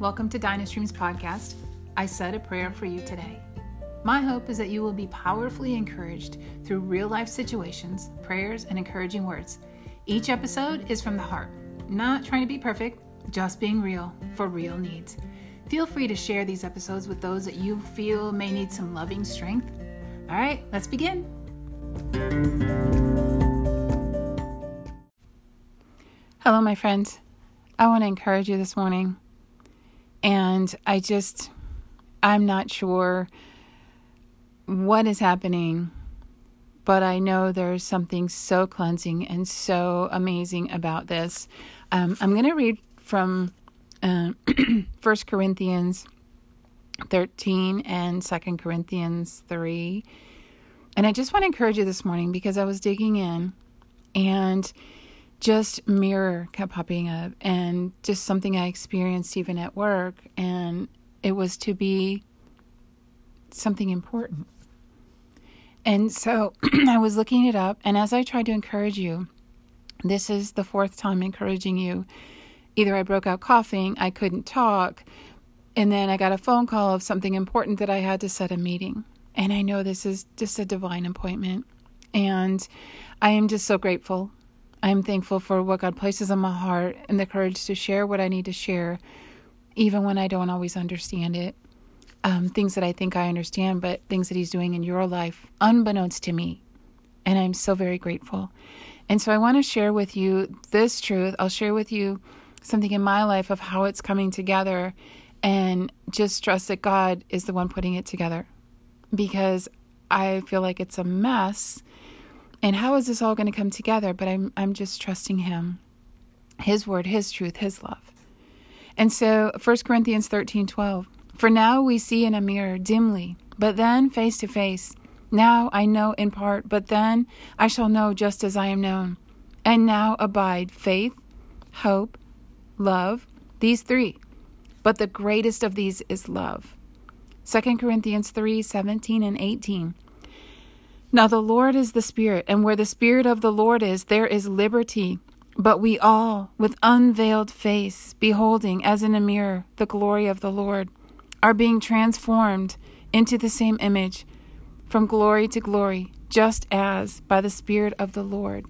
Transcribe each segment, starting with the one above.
Welcome to Dynastreams podcast. I said a prayer for you today. My hope is that you will be powerfully encouraged through real life situations, prayers, and encouraging words. Each episode is from the heart, not trying to be perfect, just being real for real needs. Feel free to share these episodes with those that you feel may need some loving strength. All right, let's begin. Hello, my friends. I want to encourage you this morning. And I just, I'm not sure what is happening, but I know there's something so cleansing and so amazing about this. Um, I'm going to read from uh, 1 Corinthians 13 and 2 Corinthians 3. And I just want to encourage you this morning because I was digging in and just mirror kept popping up and just something I experienced even at work and it was to be something important. And so I was looking it up and as I tried to encourage you, this is the fourth time encouraging you. Either I broke out coughing, I couldn't talk, and then I got a phone call of something important that I had to set a meeting. And I know this is just a divine appointment. And I am just so grateful I'm thankful for what God places in my heart and the courage to share what I need to share, even when I don't always understand it. Um, things that I think I understand, but things that He's doing in your life, unbeknownst to me. And I'm so very grateful. And so I want to share with you this truth. I'll share with you something in my life of how it's coming together and just trust that God is the one putting it together because I feel like it's a mess and how is this all going to come together? But I'm I'm just trusting him. His word, his truth, his love. And so 1 Corinthians 13, 12. For now we see in a mirror dimly, but then face to face. Now I know in part, but then I shall know just as I am known. And now abide faith, hope, love, these three. But the greatest of these is love. 2 Corinthians 3 17 and 18. Now the Lord is the Spirit, and where the Spirit of the Lord is, there is liberty. But we all, with unveiled face, beholding as in a mirror the glory of the Lord, are being transformed into the same image from glory to glory, just as by the Spirit of the Lord.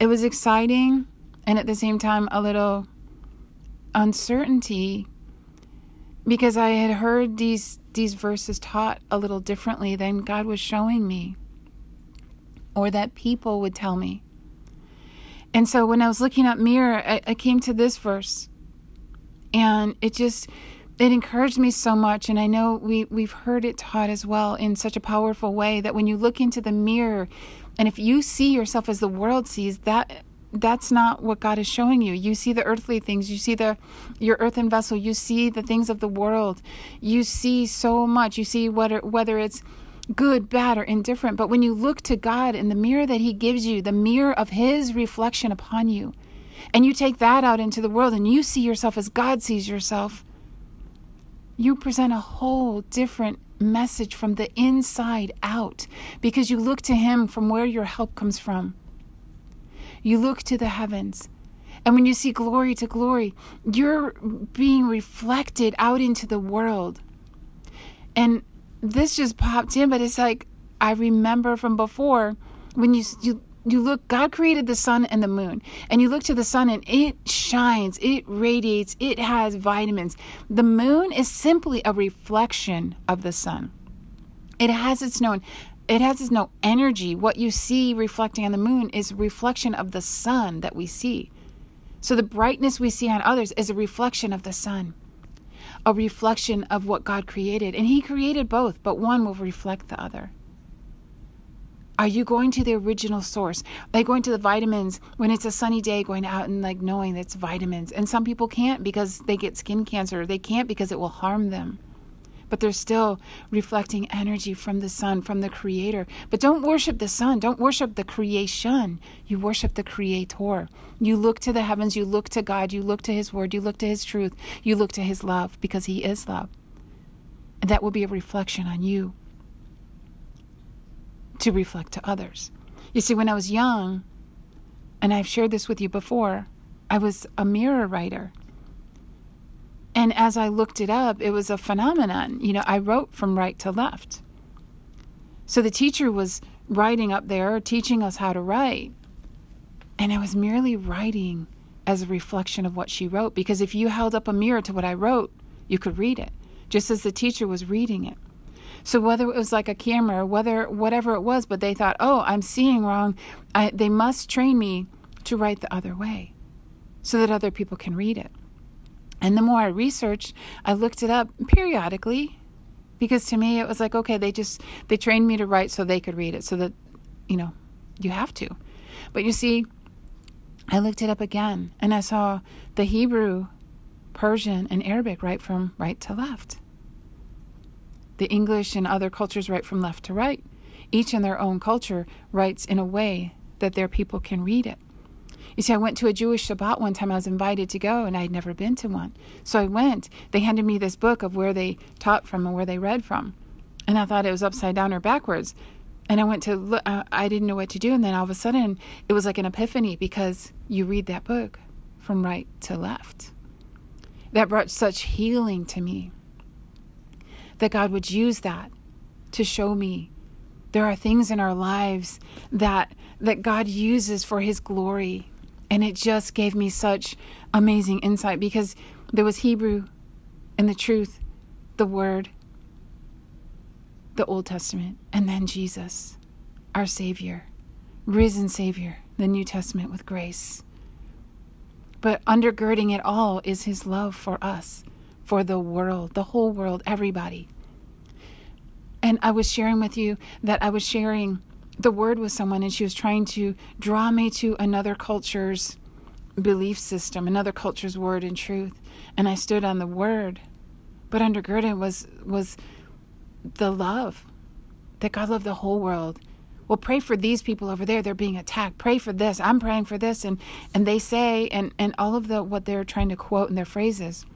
It was exciting and at the same time a little uncertainty because I had heard these these verses taught a little differently than God was showing me or that people would tell me. And so when I was looking up mirror, I, I came to this verse and it just it encouraged me so much and i know we, we've heard it taught as well in such a powerful way that when you look into the mirror and if you see yourself as the world sees that that's not what God is showing you. You see the earthly things, you see the your earthen vessel, you see the things of the world. You see so much. You see whether whether it's good, bad or indifferent, but when you look to God in the mirror that he gives you, the mirror of his reflection upon you, and you take that out into the world and you see yourself as God sees yourself, you present a whole different message from the inside out because you look to him from where your help comes from. You look to the heavens. And when you see glory to glory, you're being reflected out into the world. And this just popped in, but it's like I remember from before when you you you look God created the sun and the moon and you look to the sun and it shines, it radiates, it has vitamins. The moon is simply a reflection of the sun. It has its own it has no energy. What you see reflecting on the moon is reflection of the sun that we see. So the brightness we see on others is a reflection of the sun, a reflection of what God created. And He created both, but one will reflect the other. Are you going to the original source? Are you going to the vitamins when it's a sunny day, going out and like knowing that it's vitamins? And some people can't because they get skin cancer. They can't because it will harm them but they're still reflecting energy from the sun, from the creator. But don't worship the sun, don't worship the creation. You worship the creator. You look to the heavens, you look to God, you look to his word, you look to his truth, you look to his love because he is love. And that will be a reflection on you to reflect to others. You see, when I was young, and I've shared this with you before, I was a mirror writer. And as I looked it up, it was a phenomenon. You know, I wrote from right to left. So the teacher was writing up there, teaching us how to write. And I was merely writing as a reflection of what she wrote. Because if you held up a mirror to what I wrote, you could read it, just as the teacher was reading it. So whether it was like a camera, whether whatever it was, but they thought, oh, I'm seeing wrong. I, they must train me to write the other way, so that other people can read it. And the more I researched, I looked it up periodically, because to me it was like, okay, they just they trained me to write so they could read it, so that you know, you have to. But you see, I looked it up again, and I saw the Hebrew, Persian, and Arabic write from right to left the English and other cultures write from left to right. Each in their own culture writes in a way that their people can read it. You see, I went to a Jewish Shabbat one time. I was invited to go, and I'd never been to one. So I went. They handed me this book of where they taught from and where they read from. And I thought it was upside down or backwards. And I went to look, I didn't know what to do. And then all of a sudden, it was like an epiphany because you read that book from right to left. That brought such healing to me that God would use that to show me there are things in our lives that that God uses for his glory and it just gave me such amazing insight because there was Hebrew and the truth the word the Old Testament and then Jesus our savior risen savior the New Testament with grace but undergirding it all is his love for us for the world, the whole world, everybody. And I was sharing with you that I was sharing the word with someone, and she was trying to draw me to another culture's belief system, another culture's word and truth. And I stood on the word, but undergirded was was the love that God loved the whole world. Well, pray for these people over there; they're being attacked. Pray for this. I'm praying for this, and and they say, and and all of the what they're trying to quote in their phrases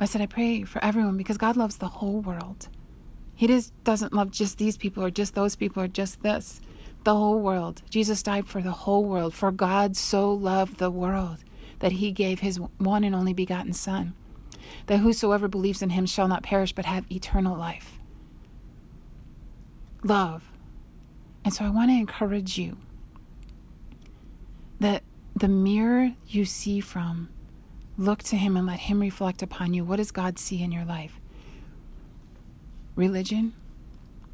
I said, I pray for everyone because God loves the whole world. He just doesn't love just these people or just those people or just this. The whole world. Jesus died for the whole world. For God so loved the world that he gave his one and only begotten Son, that whosoever believes in him shall not perish but have eternal life. Love. And so I want to encourage you that the mirror you see from Look to Him and let Him reflect upon you. What does God see in your life? Religion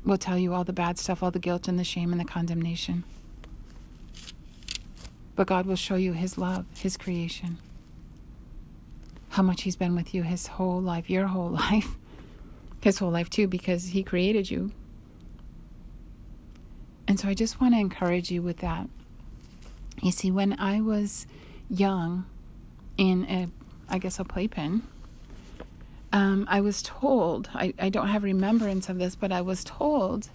will tell you all the bad stuff, all the guilt and the shame and the condemnation. But God will show you His love, His creation, how much He's been with you His whole life, your whole life, His whole life too, because He created you. And so I just want to encourage you with that. You see, when I was young, in a, I guess, a playpen. Um, I was told, I, I don't have remembrance of this, but I was told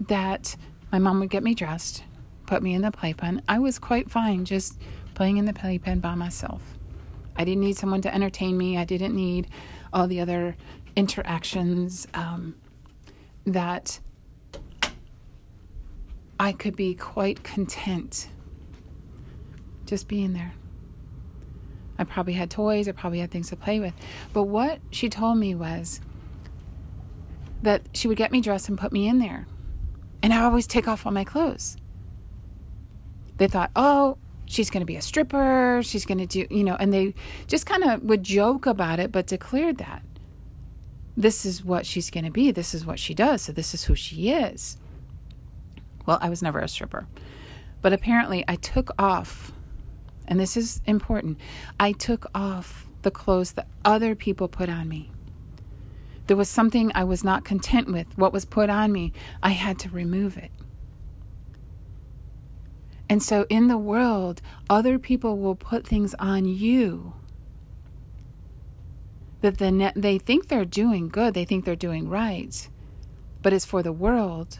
that my mom would get me dressed, put me in the playpen. I was quite fine just playing in the playpen by myself. I didn't need someone to entertain me. I didn't need all the other interactions um, that I could be quite content just being there. I probably had toys, I probably had things to play with. But what she told me was that she would get me dressed and put me in there. And I always take off all my clothes. They thought, oh, she's going to be a stripper. She's going to do, you know, and they just kind of would joke about it, but declared that this is what she's going to be. This is what she does. So this is who she is. Well, I was never a stripper. But apparently, I took off and this is important, I took off the clothes that other people put on me. There was something I was not content with, what was put on me. I had to remove it. And so in the world, other people will put things on you that the they think they're doing good, they think they're doing right, but it's for the world.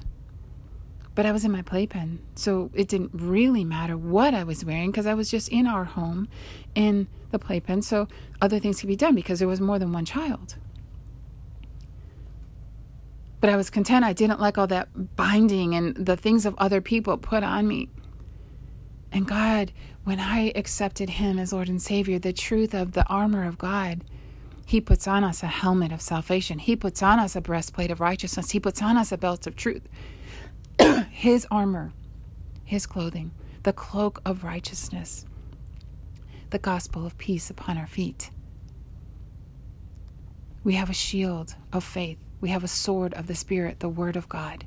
But I was in my playpen, so it didn't really matter what I was wearing because I was just in our home in the playpen. So other things could be done because there was more than one child. But I was content. I didn't like all that binding and the things of other people put on me. And God, when I accepted Him as Lord and Savior, the truth of the armor of God, He puts on us a helmet of salvation. He puts on us a breastplate of righteousness. He puts on us a belt of truth. his armor, His clothing, the cloak of righteousness, the gospel of peace upon our feet. We have a shield of faith. We have a sword of the Spirit, the Word of God.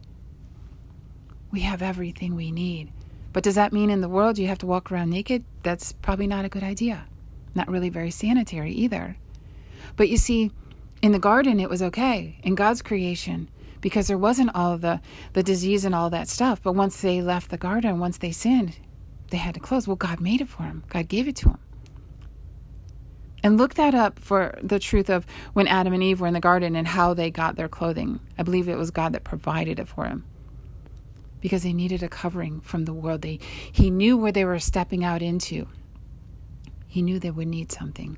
We have everything we need but does that mean in the world you have to walk around naked? That's probably not a good idea. Not really very sanitary either. But you see, in the garden it was okay, in God's creation, because there wasn't all the, the disease and all that stuff. But once they left the garden, once they sinned, they had to close. Well, God made it for them, God gave it to them. And look that up for the truth of when Adam and Eve were in the garden and how they got their clothing. I believe it was God that provided it for them because they needed a covering from the world. They, he knew where they were stepping out into. He knew they would need something.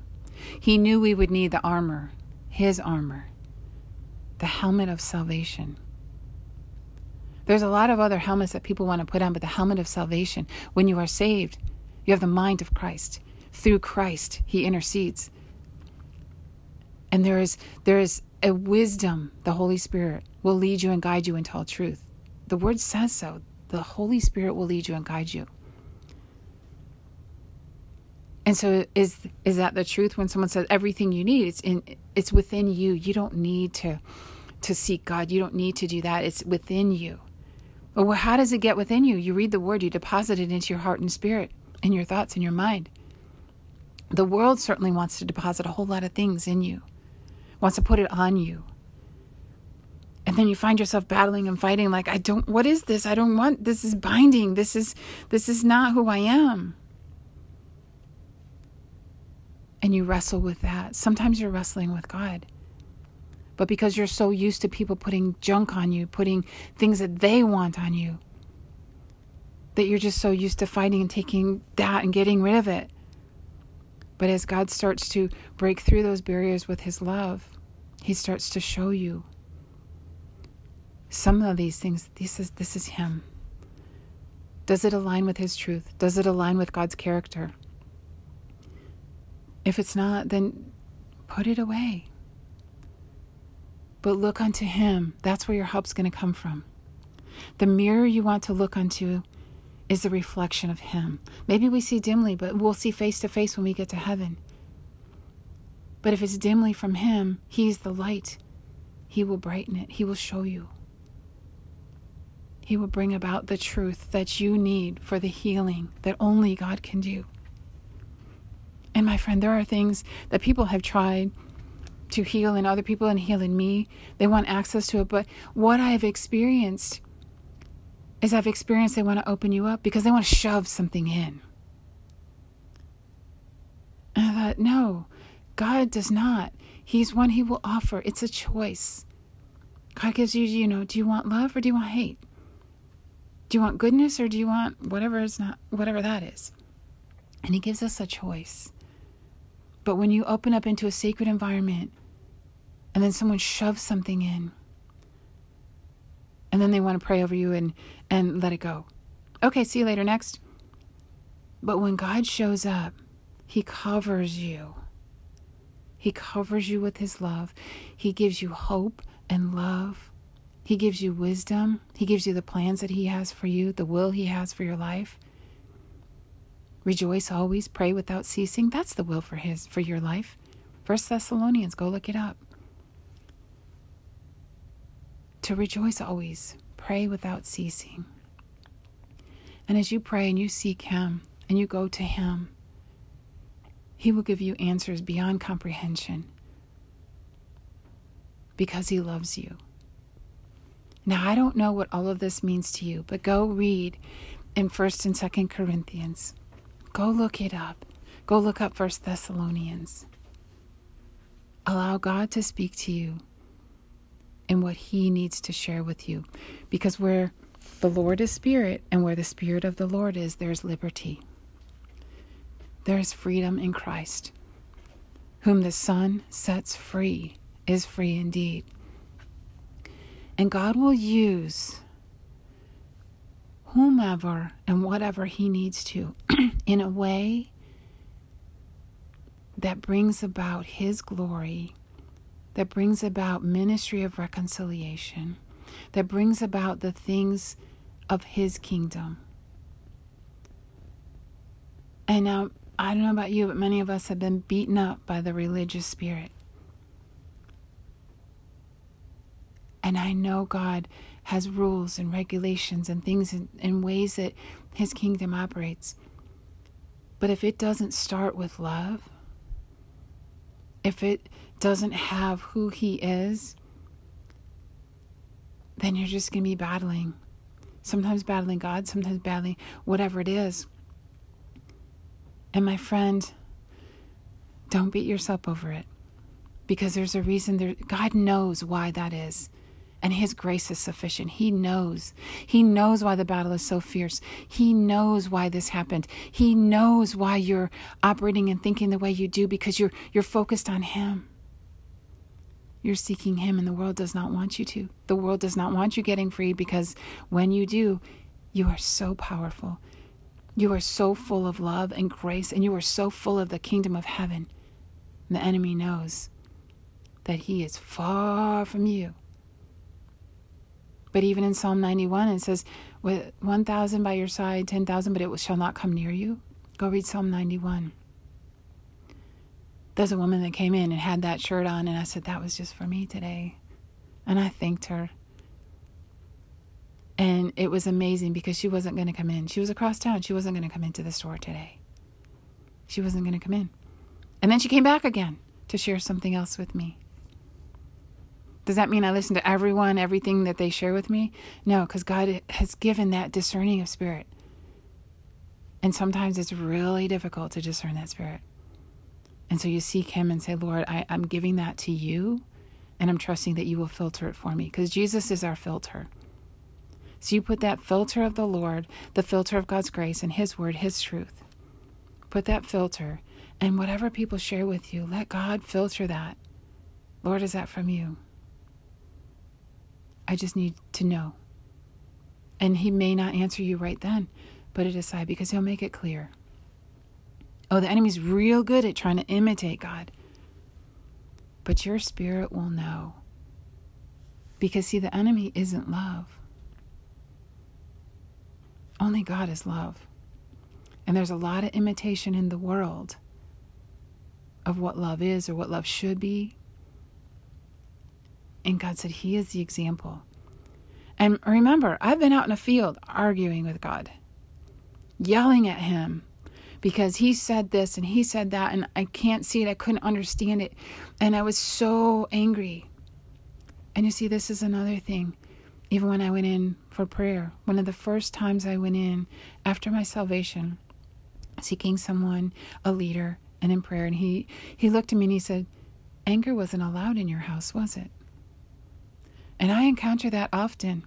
He knew we would need the armor, his armor, the helmet of salvation. There's a lot of other helmets that people want to put on, but the helmet of salvation, when you are saved, you have the mind of Christ. Through Christ, he intercedes. And there is there is a wisdom, the Holy Spirit will lead you and guide you into all truth. The word says so. The Holy Spirit will lead you and guide you. And so is is that the truth when someone says everything you need it's in it's within you. You don't need to to seek God. You don't need to do that. It's within you. Well, how does it get within you? You read the word, you deposit it into your heart and spirit and your thoughts and your mind. The world certainly wants to deposit a whole lot of things in you. Wants to put it on you and then you find yourself battling and fighting like i don't what is this i don't want this is binding this is this is not who i am and you wrestle with that. Sometimes you're wrestling with god. But because you're so used to people putting junk on you putting things that they want on you that you're just so used to fighting and taking that and getting rid of it. But as god starts to break through those barriers with his love he starts to show you some of these things. This is this is him. Does it align with his truth? Does it align with god's character if it's not then put it away. But look unto him. That's where your help's going to come from. The mirror you want to look unto is the reflection of him. Maybe we see dimly but we'll see face to face when we get to heaven. But if it's dimly from him he's the light. He will brighten it. He will show you. He will bring about the truth that you need for the healing that only God can do. And my friend, there are things that people have tried to heal in other people and heal in me. They want access to it. But what I've experienced is I've experienced they want to open you up because they want to shove something in. And I thought, no, God does not. He's one He will offer. It's a choice. God gives you, you know, do you want love or do you want hate? Do you want goodness or do you want whatever is not whatever that is? And he gives us a choice. But when you open up into a sacred environment and then someone shoves something in and then they want to pray over you and and let it go. Okay, see you later next. But when God shows up, he covers you. He covers you with his love. He gives you hope and love he gives you wisdom. He gives you the plans that He has for you, the will He has for your life. Rejoice always, pray without ceasing. That's the will for His for your life. First Thessalonians, go look it up. To rejoice always, pray without ceasing. And as you pray and you seek Him and you go to Him, He will give you answers beyond comprehension because He loves you. Now, I don't know what all of this means to you, but go read in 1st and 2nd Corinthians. Go look it up. Go look up 1st Thessalonians. Allow God to speak to you and what he needs to share with you because where the Lord is spirit and where the spirit of the Lord is, there's liberty. There is freedom in Christ. Whom the Son sets free is free indeed. And God will use whomever and whatever he needs to in a way that brings about his glory, that brings about ministry of reconciliation, that brings about the things of his kingdom. And now, I don't know about you, but many of us have been beaten up by the religious spirit. And I know God has rules and regulations and things and, ways that his kingdom operates. But if it doesn't start with love, if it doesn't have who he is, then you're just going to be battling. Sometimes battling God, sometimes battling whatever it is. And my friend, don't beat yourself over it because there's a reason there God knows why that is and his grace is sufficient. He knows. He knows why the battle is so fierce. He knows why this happened. He knows why you're operating and thinking the way you do because you're you're focused on him. You're seeking him and the world does not want you to. The world does not want you getting free because when you do, you are so powerful. You are so full of love and grace and you are so full of the kingdom of heaven. The enemy knows that he is far from you but even in Psalm 91, it says, with 1,000 by your side, 10,000, but it shall not come near you. Go read Psalm 91. There's a woman that came in and had that shirt on, and I said, That was just for me today. And I thanked her. And it was amazing because she wasn't going to come in. She was across town. She wasn't going to come into the store today. She wasn't going to come in. And then she came back again to share something else with me. Does that mean I listen to everyone, everything that they share with me? No, because God has given that discerning of spirit. And sometimes it's really difficult to discern that spirit. And so you seek Him and say, Lord, I, I'm giving that to you, and I'm trusting that you will filter it for me, because Jesus is our filter. So you put that filter of the Lord, the filter of God's grace and His word, His truth. Put that filter, and whatever people share with you, let God filter that. Lord, is that from you? I just need to know. And he may not answer you right then. Put it aside because he'll make it clear. Oh, the enemy's real good at trying to imitate God. But your spirit will know. Because, see, the enemy isn't love. Only God is love. And there's a lot of imitation in the world of what love is or what love should be. And God said, He is the example. And remember, I've been out in a field arguing with God, yelling at Him because He said this and He said that, and I can't see it. I couldn't understand it. And I was so angry. And you see, this is another thing. Even when I went in for prayer, one of the first times I went in after my salvation, seeking someone, a leader, and in prayer, and he, he looked at me and he said, Anger wasn't allowed in your house, was it? And I encounter that often.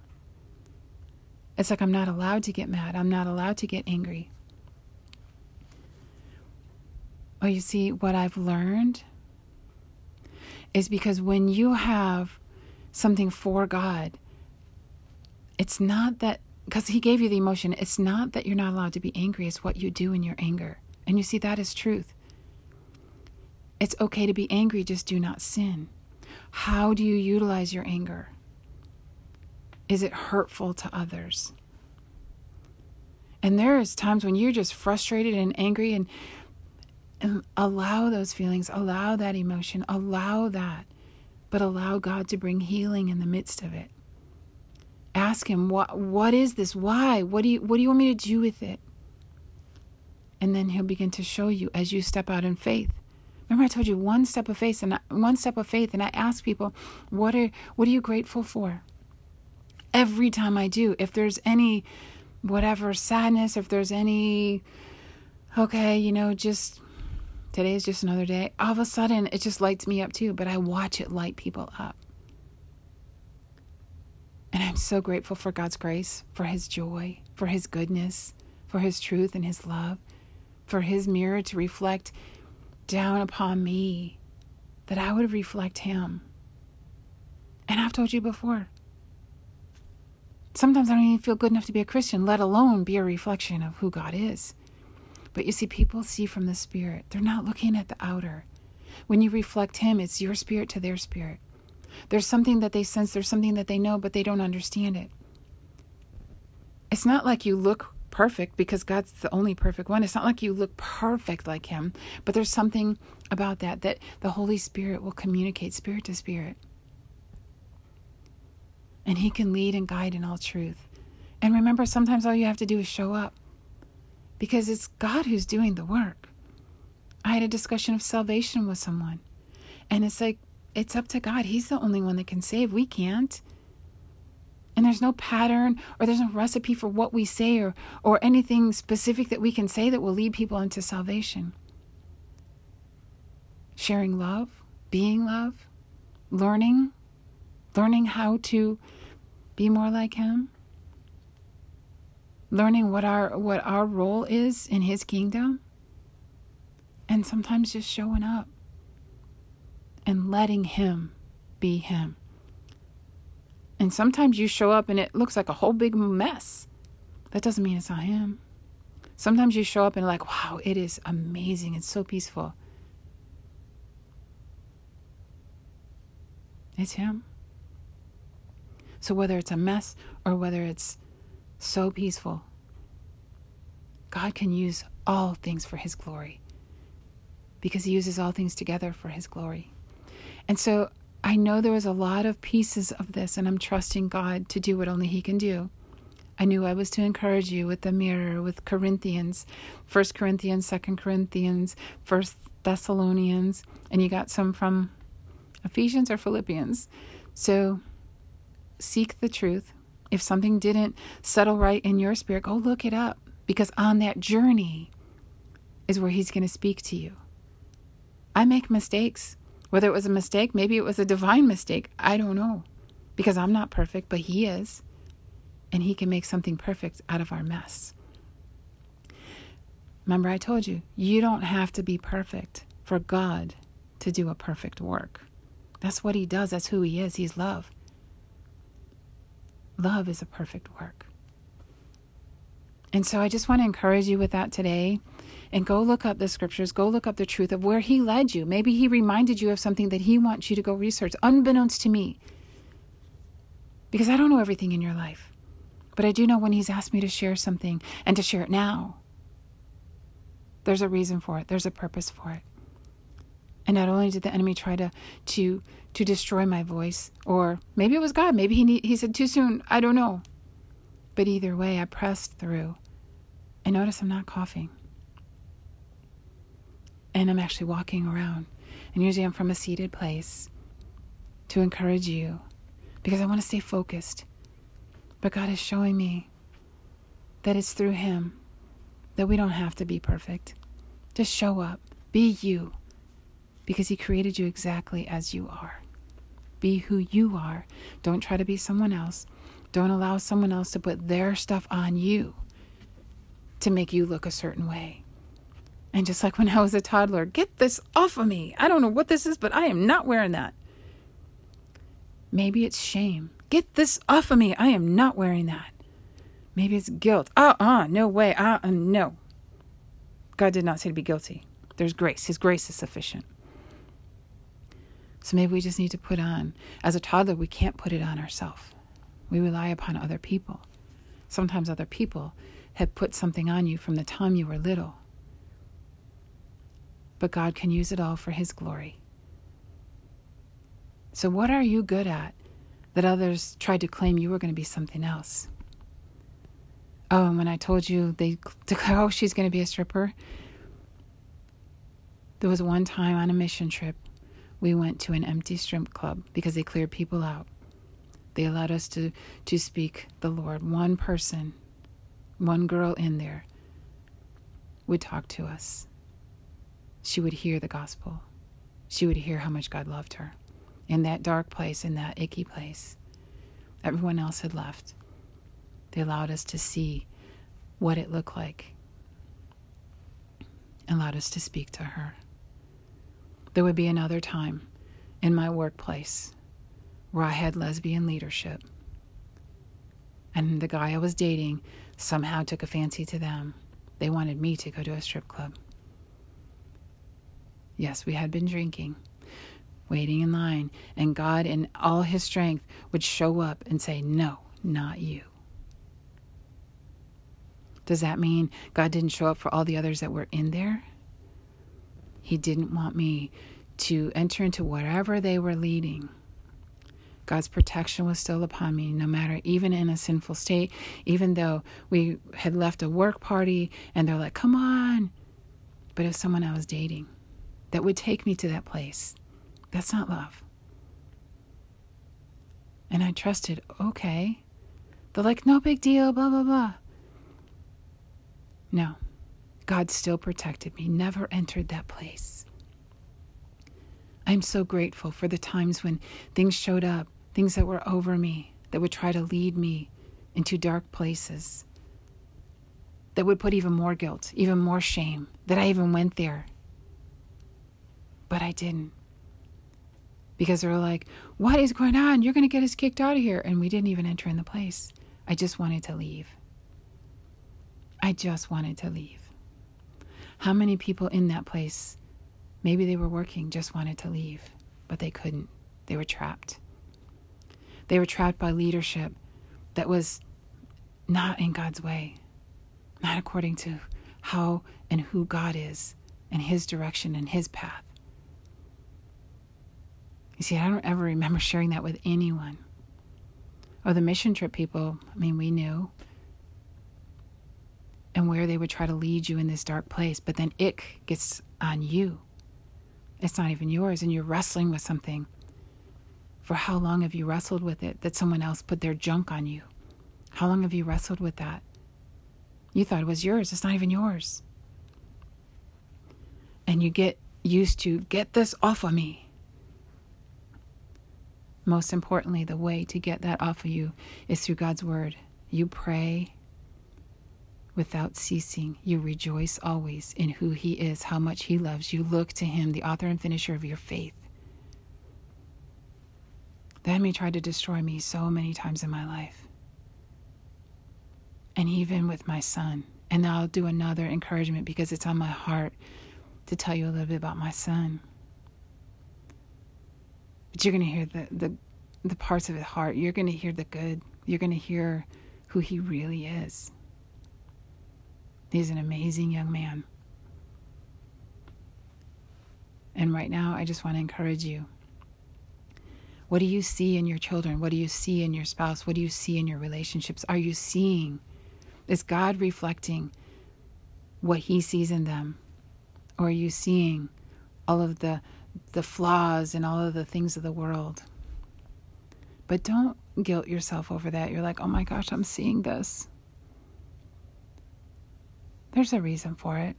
It's like I'm not allowed to get mad. I'm not allowed to get angry. Oh, you see, what I've learned is because when you have something for God, it's not that, because He gave you the emotion, it's not that you're not allowed to be angry, it's what you do in your anger. And you see, that is truth. It's okay to be angry, just do not sin. How do you utilize your anger? Is it hurtful to others? And there is times when you're just frustrated and angry and, and allow those feelings, allow that emotion, allow that, but allow God to bring healing in the midst of it. Ask him, what what is this? Why? What do you what do you want me to do with it? And then he'll begin to show you as you step out in faith. Remember I told you one step of faith and I, one step of faith and I ask people, what are what are you grateful for? Every time I do. If there's any whatever sadness, if there's any, okay, you know, just today is just another day, all of a sudden it just lights me up too. But I watch it light people up. And I'm so grateful for God's grace, for His joy, for His goodness, for His truth and His love, for His mirror to reflect down upon me, that I would reflect Him. And I've told you before, Sometimes I don't even feel good enough to be a Christian, let alone be a reflection of who God is. But you see, people see from the Spirit, they're not looking at the outer. When you reflect Him, it's your spirit to their spirit. There's something that they sense, there's something that they know, but they don't understand it. It's not like you look perfect because God's the only perfect one. It's not like you look perfect like Him, but there's something about that that the Holy Spirit will communicate spirit to spirit. And He can lead and guide in all truth. And remember, sometimes all you have to do is show up because it's God who's doing the work. I had a discussion of salvation with someone, and it's like, it's up to God. He's the only one that can save. We can't. And there's no pattern or there's no recipe for what we say or, or anything specific that we can say that will lead people into salvation. Sharing love, being love, learning, learning how to be more like Him, learning what our, what our role is in His kingdom, and sometimes just showing up and letting Him be Him. And sometimes you show up and it looks like a whole big mess. That doesn't mean it's not Him. Sometimes you show up and like, wow, it is amazing. It's so peaceful. It's Him. So whether it's a mess or whether it's so peaceful, God can use all things for His glory because He uses all things together for His glory. And so I know there was a lot of pieces of this, and I'm trusting God to do what only He can do. I knew I was to encourage you with the mirror, with Corinthians, First Corinthians, Second Corinthians, First Thessalonians, and you got some from Ephesians or Philippians. So seek the truth. If something didn't settle right in your spirit, go look it up because on that journey is where He's going to speak to you. I make mistakes. Whether it was a mistake, maybe it was a divine mistake. I don't know. Because I'm not perfect, but He is. And He can make something perfect out of our mess. Remember, I told you, you don't have to be perfect for God to do a perfect work. That's what He does, that's who He is. He's love. Love is a perfect work. And so I just want to encourage you with that today and go look up the scriptures, go look up the truth of where He led you. Maybe He reminded you of something that He wants you to go research, unbeknownst to me. Because I don't know everything in your life. But I do know when He's asked me to share something and to share it now. There's a reason for it, there's a purpose for it. And not only did the enemy try to to to destroy my voice, or maybe it was God, maybe he he said too soon, I don't know. But either way, I pressed through. I notice I'm not coughing and I'm actually walking around. And usually I'm from a seated place to encourage you because I want to stay focused. But God is showing me that it's through Him that we don't have to be perfect. Just show up, be you, because He created you exactly as you are. Be who you are. Don't try to be someone else. Don't allow someone else to put their stuff on you to make you look a certain way. And just like when I was a toddler, get this off of me. I don't know what this is, but I am not wearing that. Maybe it's shame. Get this off of me. I am not wearing that. Maybe it's guilt. Uh uh-uh, uh, no way. Uh uh, no. God did not say to be guilty. There's grace. His grace is sufficient. So maybe we just need to put on, as a toddler, we can't put it on ourselves. We rely upon other people. Sometimes other people have put something on you from the time you were little but God can use it all for His glory. So, what are you good at that others tried to claim you were going to be something else? Oh, and when I told you they declare, oh, she's going to be a stripper. There was one time on a mission trip, we went to an empty strip club because they cleared people out. They allowed us to, to speak the Lord. One person, one girl in there would talk to us she would hear the gospel. She would hear how much God loved her in that dark place, in that icky place. Everyone else had left. They allowed us to see what it looked like, allowed us to speak to her. There would be another time in my workplace where I had lesbian leadership. And the guy I was dating somehow took a fancy to them. They wanted me to go to a strip club. Yes, we had been drinking, waiting in line, and God, in all his strength, would show up and say, No, not you. Does that mean God didn't show up for all the others that were in there? He didn't want me to enter into whatever they were leading. God's protection was still upon me, no matter, even in a sinful state, even though we had left a work party and they're like, come on. But if someone I was dating that would take me to that place, that's not love. And I trusted, okay. They're like, no big deal, blah, blah, blah. No, God still protected me, never entered that place. I'm so grateful for the times when things showed up, things that were over me, that would try to lead me into dark places, that would put even more guilt, even more shame, that I even went there. But I didn't. Because they were like, What is going on? You're going to get us kicked out of here. And we didn't even enter in the place. I just wanted to leave. I just wanted to leave. How many people in that place, maybe they were working, just wanted to leave, but they couldn't. They were trapped. They were trapped by leadership that was not in God's way, not according to how and who God is and His direction and His path. You see, I don't ever remember sharing that with anyone. Or the mission trip people, I mean, we knew and where they would try to lead you in this dark place, but then ick gets on you. It's not even yours, and you're wrestling with something. For how long have you wrestled with it that someone else put their junk on you? How long have you wrestled with that? You thought it was yours, it's not even yours. And you get used to get this off of me. Most importantly, the way to get that off of you is through God's Word. You pray, without ceasing. You rejoice always in who He is, how much He loves you. Look to Him, the author and finisher of your faith. The enemy tried to destroy me so many times in my life. And even with my son. And I'll do another encouragement because it's on my heart to tell you a little bit about my son. But you're going to hear the, the, the parts of his heart. You're going to hear the good. You're going to hear who he really is. He's an amazing young man. And right now, I just want to encourage you. What do you see in your children? What do you see in your spouse? What do you see in your relationships? Are you seeing? Is God reflecting what He sees in them? Or are you seeing all of the, the flaws and all of the things of the world? But don't guilt yourself over that. You're like, oh my gosh, I'm seeing this. There's a reason for it.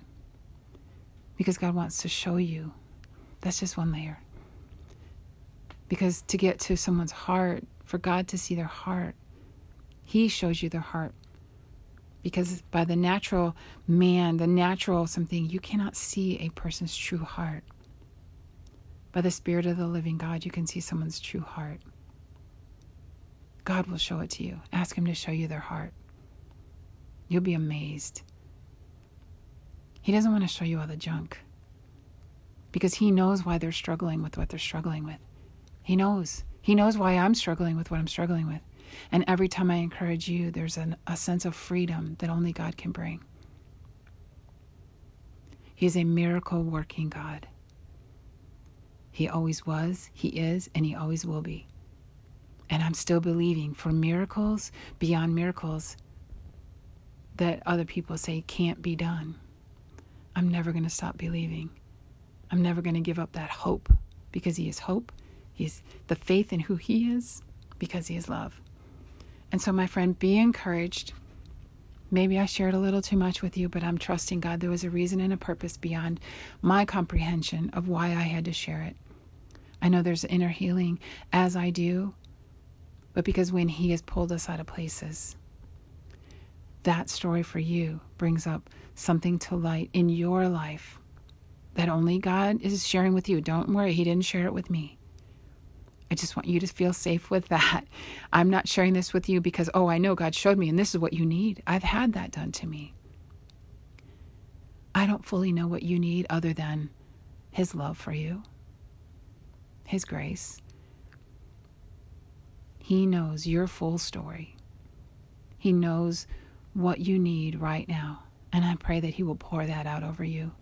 Because God wants to show you. That's just one layer. Because to get to someone's heart, for God to see their heart, He shows you their heart. Because by the natural man, the natural something, you cannot see a person's true heart. By the Spirit of the living God, you can see someone's true heart. God will show it to you. Ask Him to show you their heart. You'll be amazed. He doesn't want to show you all the junk because He knows why they're struggling with what they're struggling with. He knows. He knows why I'm struggling with what I'm struggling with. And every time I encourage you, there's an, a sense of freedom that only God can bring. He is a miracle working God. He always was, He is, and He always will be. And I'm still believing for miracles beyond miracles that other people say can't be done. I'm never going to stop believing. I'm never going to give up that hope because He is hope. He's the faith in who He is because He is love. And so, my friend, be encouraged. Maybe I shared a little too much with you, but I'm trusting God. There was a reason and a purpose beyond my comprehension of why I had to share it. I know there's inner healing as I do, but because when He has pulled us out of places, that story for you brings up something to light in your life that only God is sharing with you. Don't worry, He didn't share it with me. I just want you to feel safe with that. I'm not sharing this with you because, oh, I know God showed me and this is what you need. I've had that done to me. I don't fully know what you need other than His love for you, His grace. He knows your full story. He knows what you need right now. And I pray that He will pour that out over you.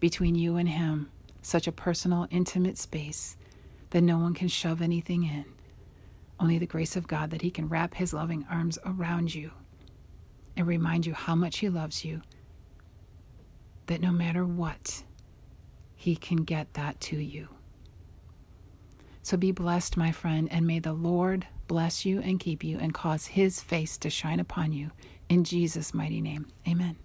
Between you and Him, such a personal, intimate space that no one can shove anything in. Only the grace of God that He can wrap His loving arms around you and remind you how much He loves you. That no matter what, He can get that to you. So be blessed, my friend, and may the Lord bless you and keep you and cause His face to shine upon you. In Jesus' mighty name, amen.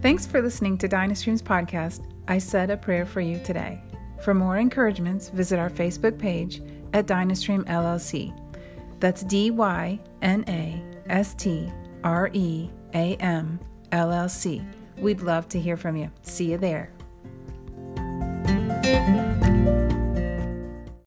Thanks for listening to Dynastream's podcast. I said a prayer for you today. For more encouragements, visit our Facebook page at Dynastream LLC. That's D Y N A S T R E A M L L C. We'd love to hear from you. See you there.